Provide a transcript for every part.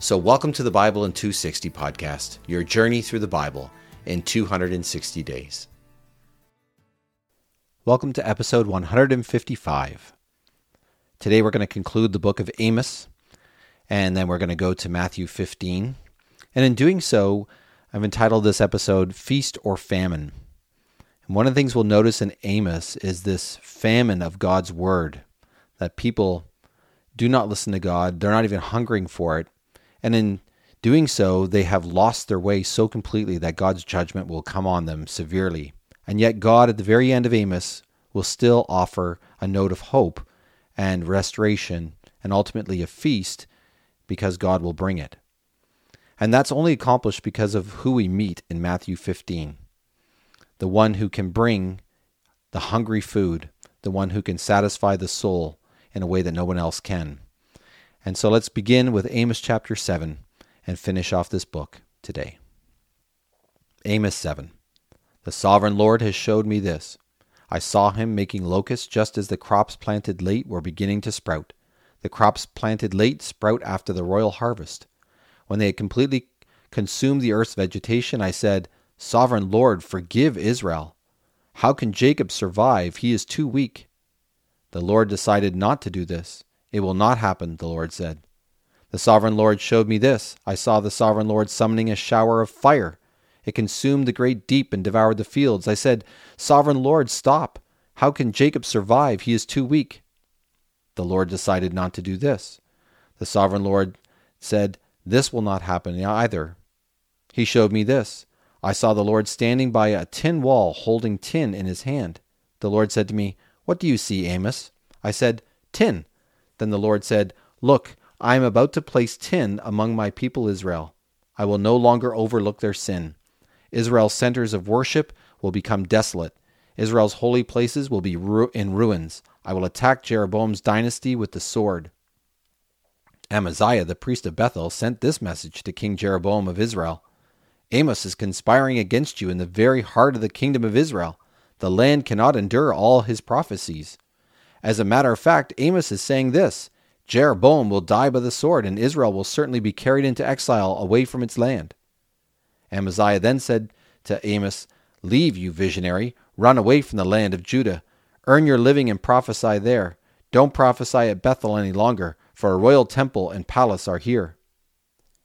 So, welcome to the Bible in 260 podcast, your journey through the Bible in 260 days. Welcome to episode 155. Today we're going to conclude the book of Amos, and then we're going to go to Matthew 15. And in doing so, I've entitled this episode Feast or Famine. And one of the things we'll notice in Amos is this famine of God's word, that people do not listen to God, they're not even hungering for it, and in doing so, they have lost their way so completely that God's judgment will come on them severely. And yet, God, at the very end of Amos, will still offer a note of hope and restoration and ultimately a feast because God will bring it. And that's only accomplished because of who we meet in Matthew 15 the one who can bring the hungry food, the one who can satisfy the soul in a way that no one else can. And so let's begin with Amos chapter 7 and finish off this book today. Amos 7. The sovereign Lord has showed me this. I saw him making locusts just as the crops planted late were beginning to sprout. The crops planted late sprout after the royal harvest. When they had completely consumed the earth's vegetation, I said, Sovereign Lord, forgive Israel. How can Jacob survive? He is too weak. The Lord decided not to do this. It will not happen, the Lord said. The sovereign Lord showed me this. I saw the sovereign Lord summoning a shower of fire. It consumed the great deep and devoured the fields. I said, Sovereign Lord, stop. How can Jacob survive? He is too weak. The Lord decided not to do this. The sovereign Lord said, This will not happen either. He showed me this. I saw the Lord standing by a tin wall holding tin in his hand. The Lord said to me, What do you see, Amos? I said, Tin. Then the Lord said, Look, I am about to place tin among my people Israel. I will no longer overlook their sin. Israel's centers of worship will become desolate. Israel's holy places will be ru- in ruins. I will attack Jeroboam's dynasty with the sword. Amaziah, the priest of Bethel, sent this message to King Jeroboam of Israel Amos is conspiring against you in the very heart of the kingdom of Israel. The land cannot endure all his prophecies. As a matter of fact, Amos is saying this Jeroboam will die by the sword, and Israel will certainly be carried into exile away from its land. Amaziah then said to Amos, Leave, you visionary, run away from the land of Judah. Earn your living and prophesy there. Don't prophesy at Bethel any longer, for a royal temple and palace are here.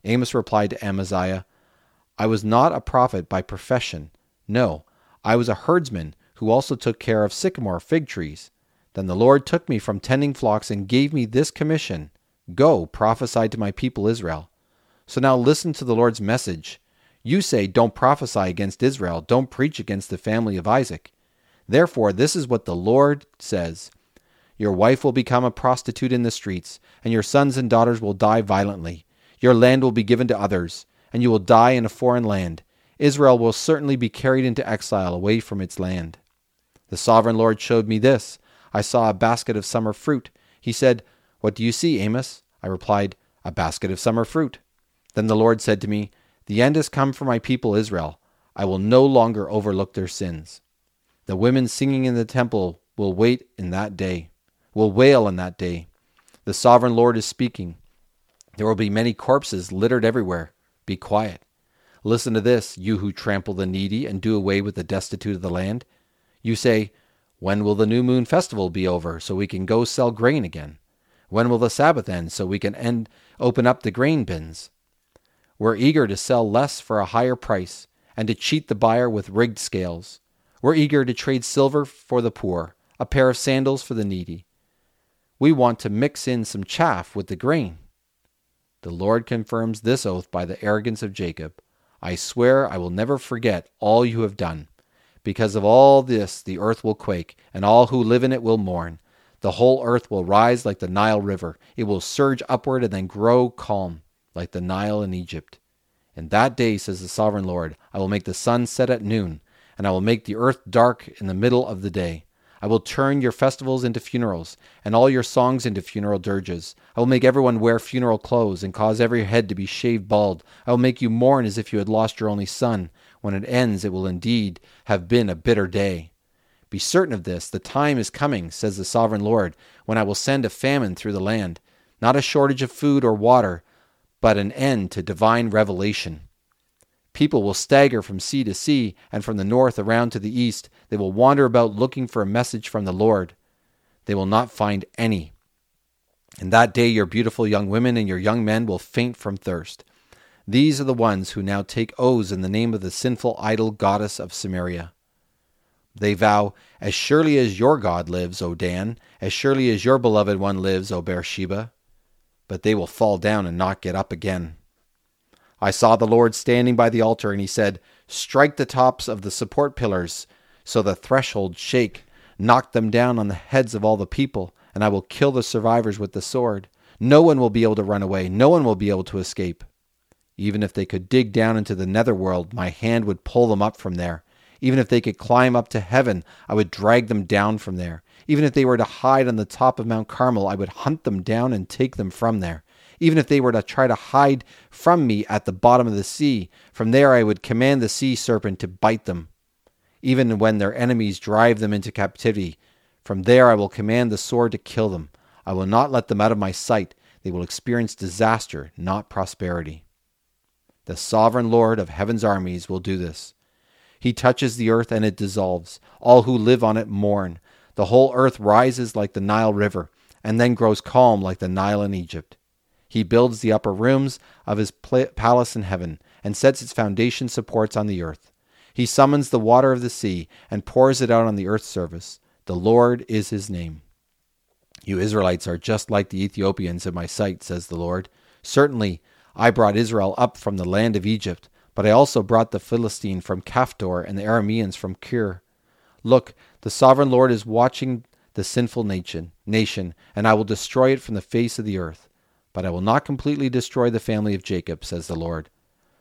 Amos replied to Amaziah, I was not a prophet by profession. No, I was a herdsman who also took care of sycamore fig trees. Then the Lord took me from tending flocks and gave me this commission Go, prophesy to my people Israel. So now listen to the Lord's message. You say, Don't prophesy against Israel, don't preach against the family of Isaac. Therefore, this is what the Lord says Your wife will become a prostitute in the streets, and your sons and daughters will die violently. Your land will be given to others, and you will die in a foreign land. Israel will certainly be carried into exile away from its land. The sovereign Lord showed me this. I saw a basket of summer fruit. He said, What do you see, Amos? I replied, A basket of summer fruit. Then the Lord said to me, The end has come for my people Israel. I will no longer overlook their sins. The women singing in the temple will wait in that day, will wail in that day. The sovereign Lord is speaking. There will be many corpses littered everywhere. Be quiet. Listen to this, you who trample the needy and do away with the destitute of the land. You say, when will the new moon festival be over so we can go sell grain again? When will the Sabbath end so we can end open up the grain bins? We're eager to sell less for a higher price and to cheat the buyer with rigged scales. We're eager to trade silver for the poor, a pair of sandals for the needy. We want to mix in some chaff with the grain. The Lord confirms this oath by the arrogance of Jacob. I swear I will never forget all you have done. Because of all this, the earth will quake, and all who live in it will mourn. The whole earth will rise like the Nile River. It will surge upward and then grow calm, like the Nile in Egypt. In that day, says the sovereign Lord, I will make the sun set at noon, and I will make the earth dark in the middle of the day. I will turn your festivals into funerals, and all your songs into funeral dirges. I will make everyone wear funeral clothes, and cause every head to be shaved bald. I will make you mourn as if you had lost your only son. When it ends, it will indeed have been a bitter day. Be certain of this, the time is coming, says the sovereign Lord, when I will send a famine through the land, not a shortage of food or water, but an end to divine revelation. People will stagger from sea to sea and from the north around to the east. They will wander about looking for a message from the Lord. They will not find any. In that day, your beautiful young women and your young men will faint from thirst. These are the ones who now take oaths in the name of the sinful idol goddess of Samaria. They vow, As surely as your God lives, O Dan, as surely as your beloved one lives, O Beersheba. But they will fall down and not get up again. I saw the Lord standing by the altar, and he said, Strike the tops of the support pillars, so the thresholds shake. Knock them down on the heads of all the people, and I will kill the survivors with the sword. No one will be able to run away, no one will be able to escape. Even if they could dig down into the netherworld, my hand would pull them up from there. Even if they could climb up to heaven, I would drag them down from there. Even if they were to hide on the top of Mount Carmel, I would hunt them down and take them from there even if they were to try to hide from me at the bottom of the sea. From there I would command the sea serpent to bite them, even when their enemies drive them into captivity. From there I will command the sword to kill them. I will not let them out of my sight. They will experience disaster, not prosperity. The sovereign Lord of heaven's armies will do this. He touches the earth and it dissolves. All who live on it mourn. The whole earth rises like the Nile River, and then grows calm like the Nile in Egypt. He builds the upper rooms of his palace in heaven and sets its foundation supports on the earth. He summons the water of the sea and pours it out on the earth's surface. The Lord is his name. You Israelites are just like the Ethiopians in my sight, says the Lord. Certainly, I brought Israel up from the land of Egypt, but I also brought the Philistine from Caphtor and the Arameans from Kir. Look, the sovereign Lord is watching the sinful nation, nation, and I will destroy it from the face of the earth. But I will not completely destroy the family of Jacob, says the Lord.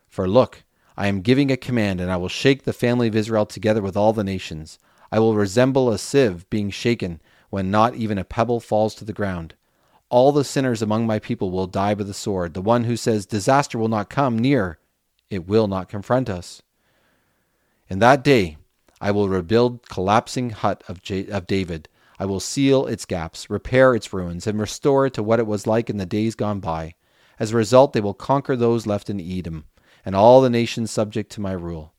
For look, I am giving a command, and I will shake the family of Israel together with all the nations. I will resemble a sieve being shaken when not even a pebble falls to the ground. All the sinners among my people will die by the sword. The one who says, Disaster will not come near, it will not confront us. In that day, I will rebuild collapsing hut of, J- of David I will seal its gaps, repair its ruins, and restore it to what it was like in the days gone by. As a result, they will conquer those left in Edom, and all the nations subject to my rule.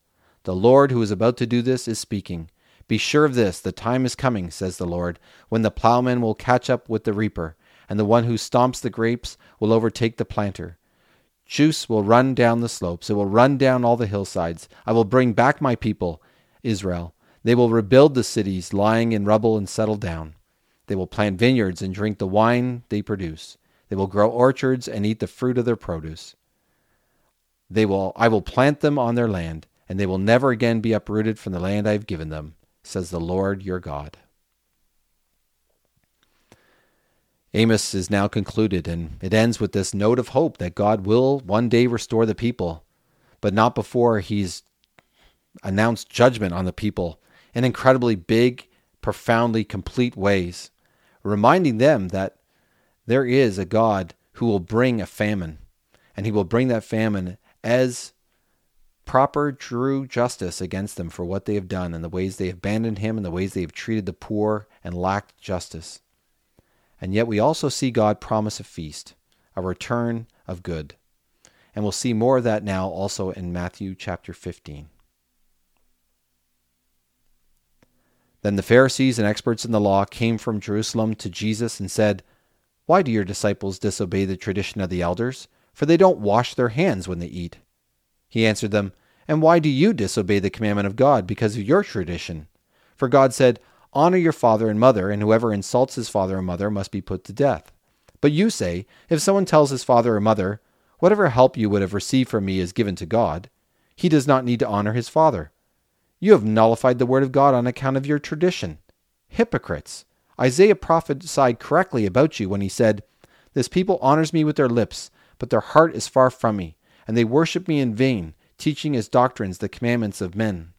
The Lord who is about to do this is speaking. Be sure of this, the time is coming, says the Lord, when the plowman will catch up with the reaper, and the one who stomps the grapes will overtake the planter. Juice will run down the slopes, it will run down all the hillsides. I will bring back my people, Israel, they will rebuild the cities lying in rubble and settle down. They will plant vineyards and drink the wine they produce. They will grow orchards and eat the fruit of their produce. They will I will plant them on their land, and they will never again be uprooted from the land I have given them, says the Lord your God. Amos is now concluded, and it ends with this note of hope that God will one day restore the people, but not before he's announced judgment on the people in incredibly big, profoundly complete ways, reminding them that there is a God who will bring a famine, and he will bring that famine as proper, true justice against them for what they have done and the ways they have abandoned him and the ways they have treated the poor and lacked justice. And yet we also see God promise a feast, a return of good. And we'll see more of that now also in Matthew chapter 15. Then the Pharisees and experts in the law came from Jerusalem to Jesus and said, Why do your disciples disobey the tradition of the elders? For they don't wash their hands when they eat. He answered them, And why do you disobey the commandment of God because of your tradition? For God said, Honor your father and mother, and whoever insults his father or mother must be put to death. But you say, If someone tells his father or mother, Whatever help you would have received from me is given to God, he does not need to honor his father. You have nullified the word of God on account of your tradition. Hypocrites! Isaiah prophesied correctly about you when he said, This people honors me with their lips, but their heart is far from me. and they worship me in vain, teaching as doctrines the commandments of men.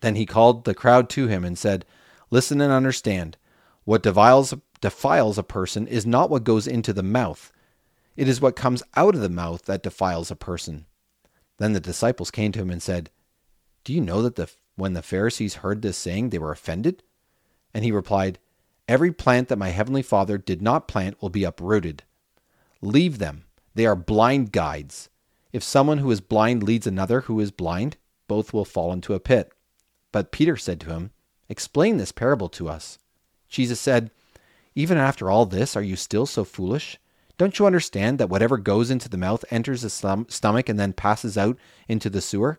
Then he called the crowd to him and said, Listen and understand. What defiles, defiles a person is not what goes into the mouth, it is what comes out of the mouth that defiles a person. Then the disciples came to him and said, Do you know that the, when the Pharisees heard this saying, they were offended? And he replied, Every plant that my heavenly Father did not plant will be uprooted. Leave them. They are blind guides. If someone who is blind leads another who is blind, both will fall into a pit. But Peter said to him, Explain this parable to us. Jesus said, Even after all this, are you still so foolish? Don't you understand that whatever goes into the mouth enters the stom- stomach and then passes out into the sewer?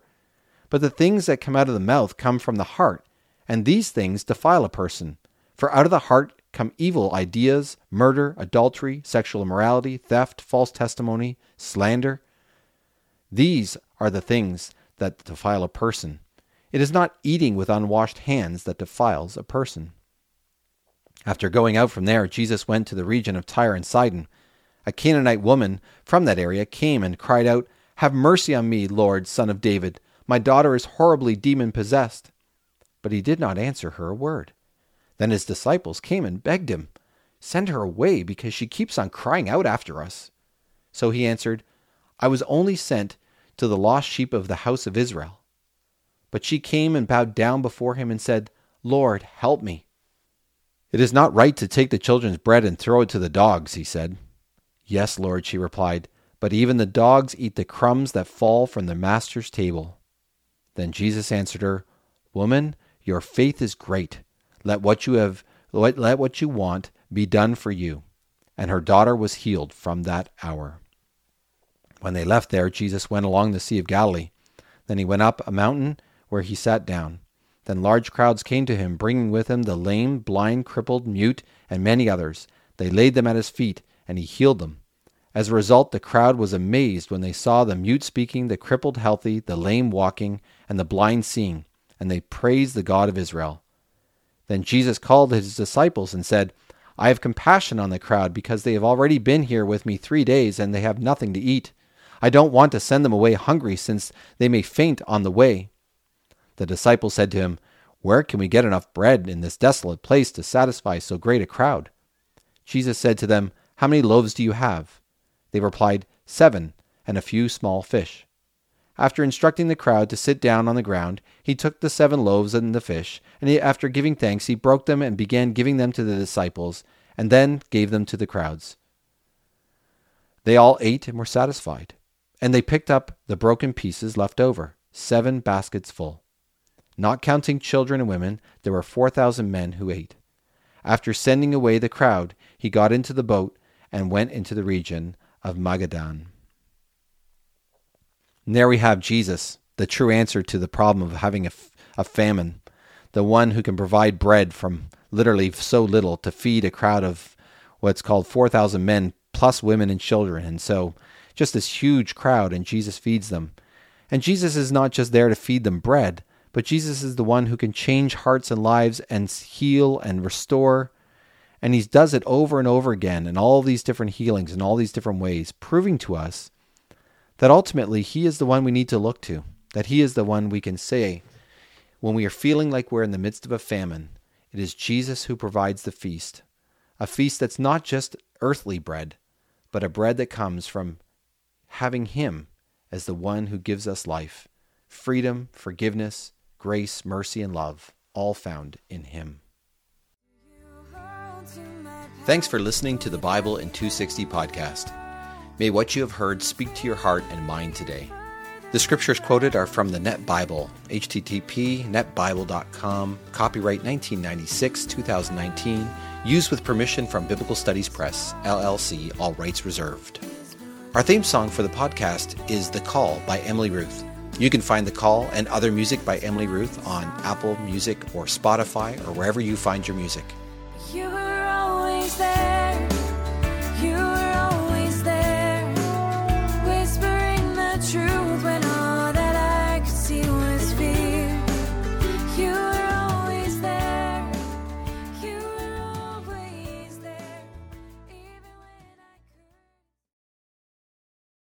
But the things that come out of the mouth come from the heart, and these things defile a person. For out of the heart come evil ideas, murder, adultery, sexual immorality, theft, false testimony, slander. These are the things that defile a person. It is not eating with unwashed hands that defiles a person. After going out from there, Jesus went to the region of Tyre and Sidon. A Canaanite woman from that area came and cried out, Have mercy on me, Lord, son of David. My daughter is horribly demon possessed. But he did not answer her a word. Then his disciples came and begged him, Send her away, because she keeps on crying out after us. So he answered, I was only sent to the lost sheep of the house of Israel. But she came and bowed down before him and said, Lord, help me. It is not right to take the children's bread and throw it to the dogs, he said. Yes, Lord, she replied, but even the dogs eat the crumbs that fall from the master's table. Then Jesus answered her, Woman, your faith is great. Let what you have let, let what you want be done for you. And her daughter was healed from that hour. When they left there, Jesus went along the Sea of Galilee. Then he went up a mountain where he sat down. Then large crowds came to him, bringing with them the lame, blind, crippled, mute, and many others. They laid them at his feet, and he healed them. As a result, the crowd was amazed when they saw the mute speaking, the crippled healthy, the lame walking, and the blind seeing, and they praised the God of Israel. Then Jesus called his disciples and said, I have compassion on the crowd because they have already been here with me three days and they have nothing to eat. I don't want to send them away hungry since they may faint on the way. The disciples said to him, Where can we get enough bread in this desolate place to satisfy so great a crowd? Jesus said to them, How many loaves do you have? They replied, Seven, and a few small fish. After instructing the crowd to sit down on the ground, he took the seven loaves and the fish, and he, after giving thanks, he broke them and began giving them to the disciples, and then gave them to the crowds. They all ate and were satisfied, and they picked up the broken pieces left over, seven baskets full. Not counting children and women, there were four thousand men who ate. After sending away the crowd, he got into the boat and went into the region of Magadan. And there we have Jesus, the true answer to the problem of having a, a famine, the one who can provide bread from literally so little to feed a crowd of what's called 4,000 men plus women and children. And so just this huge crowd, and Jesus feeds them. And Jesus is not just there to feed them bread, but Jesus is the one who can change hearts and lives and heal and restore. And he does it over and over again in all these different healings in all these different ways, proving to us that ultimately He is the one we need to look to, that He is the one we can say when we are feeling like we're in the midst of a famine. It is Jesus who provides the feast, a feast that's not just earthly bread, but a bread that comes from having Him as the one who gives us life, freedom, forgiveness, grace, mercy, and love, all found in Him. Thanks for listening to the Bible in 260 podcast. May what you have heard speak to your heart and mind today. The scriptures quoted are from the Net Bible, http netbible.com, copyright 1996 2019, used with permission from Biblical Studies Press, LLC, all rights reserved. Our theme song for the podcast is The Call by Emily Ruth. You can find The Call and other music by Emily Ruth on Apple Music or Spotify or wherever you find your music.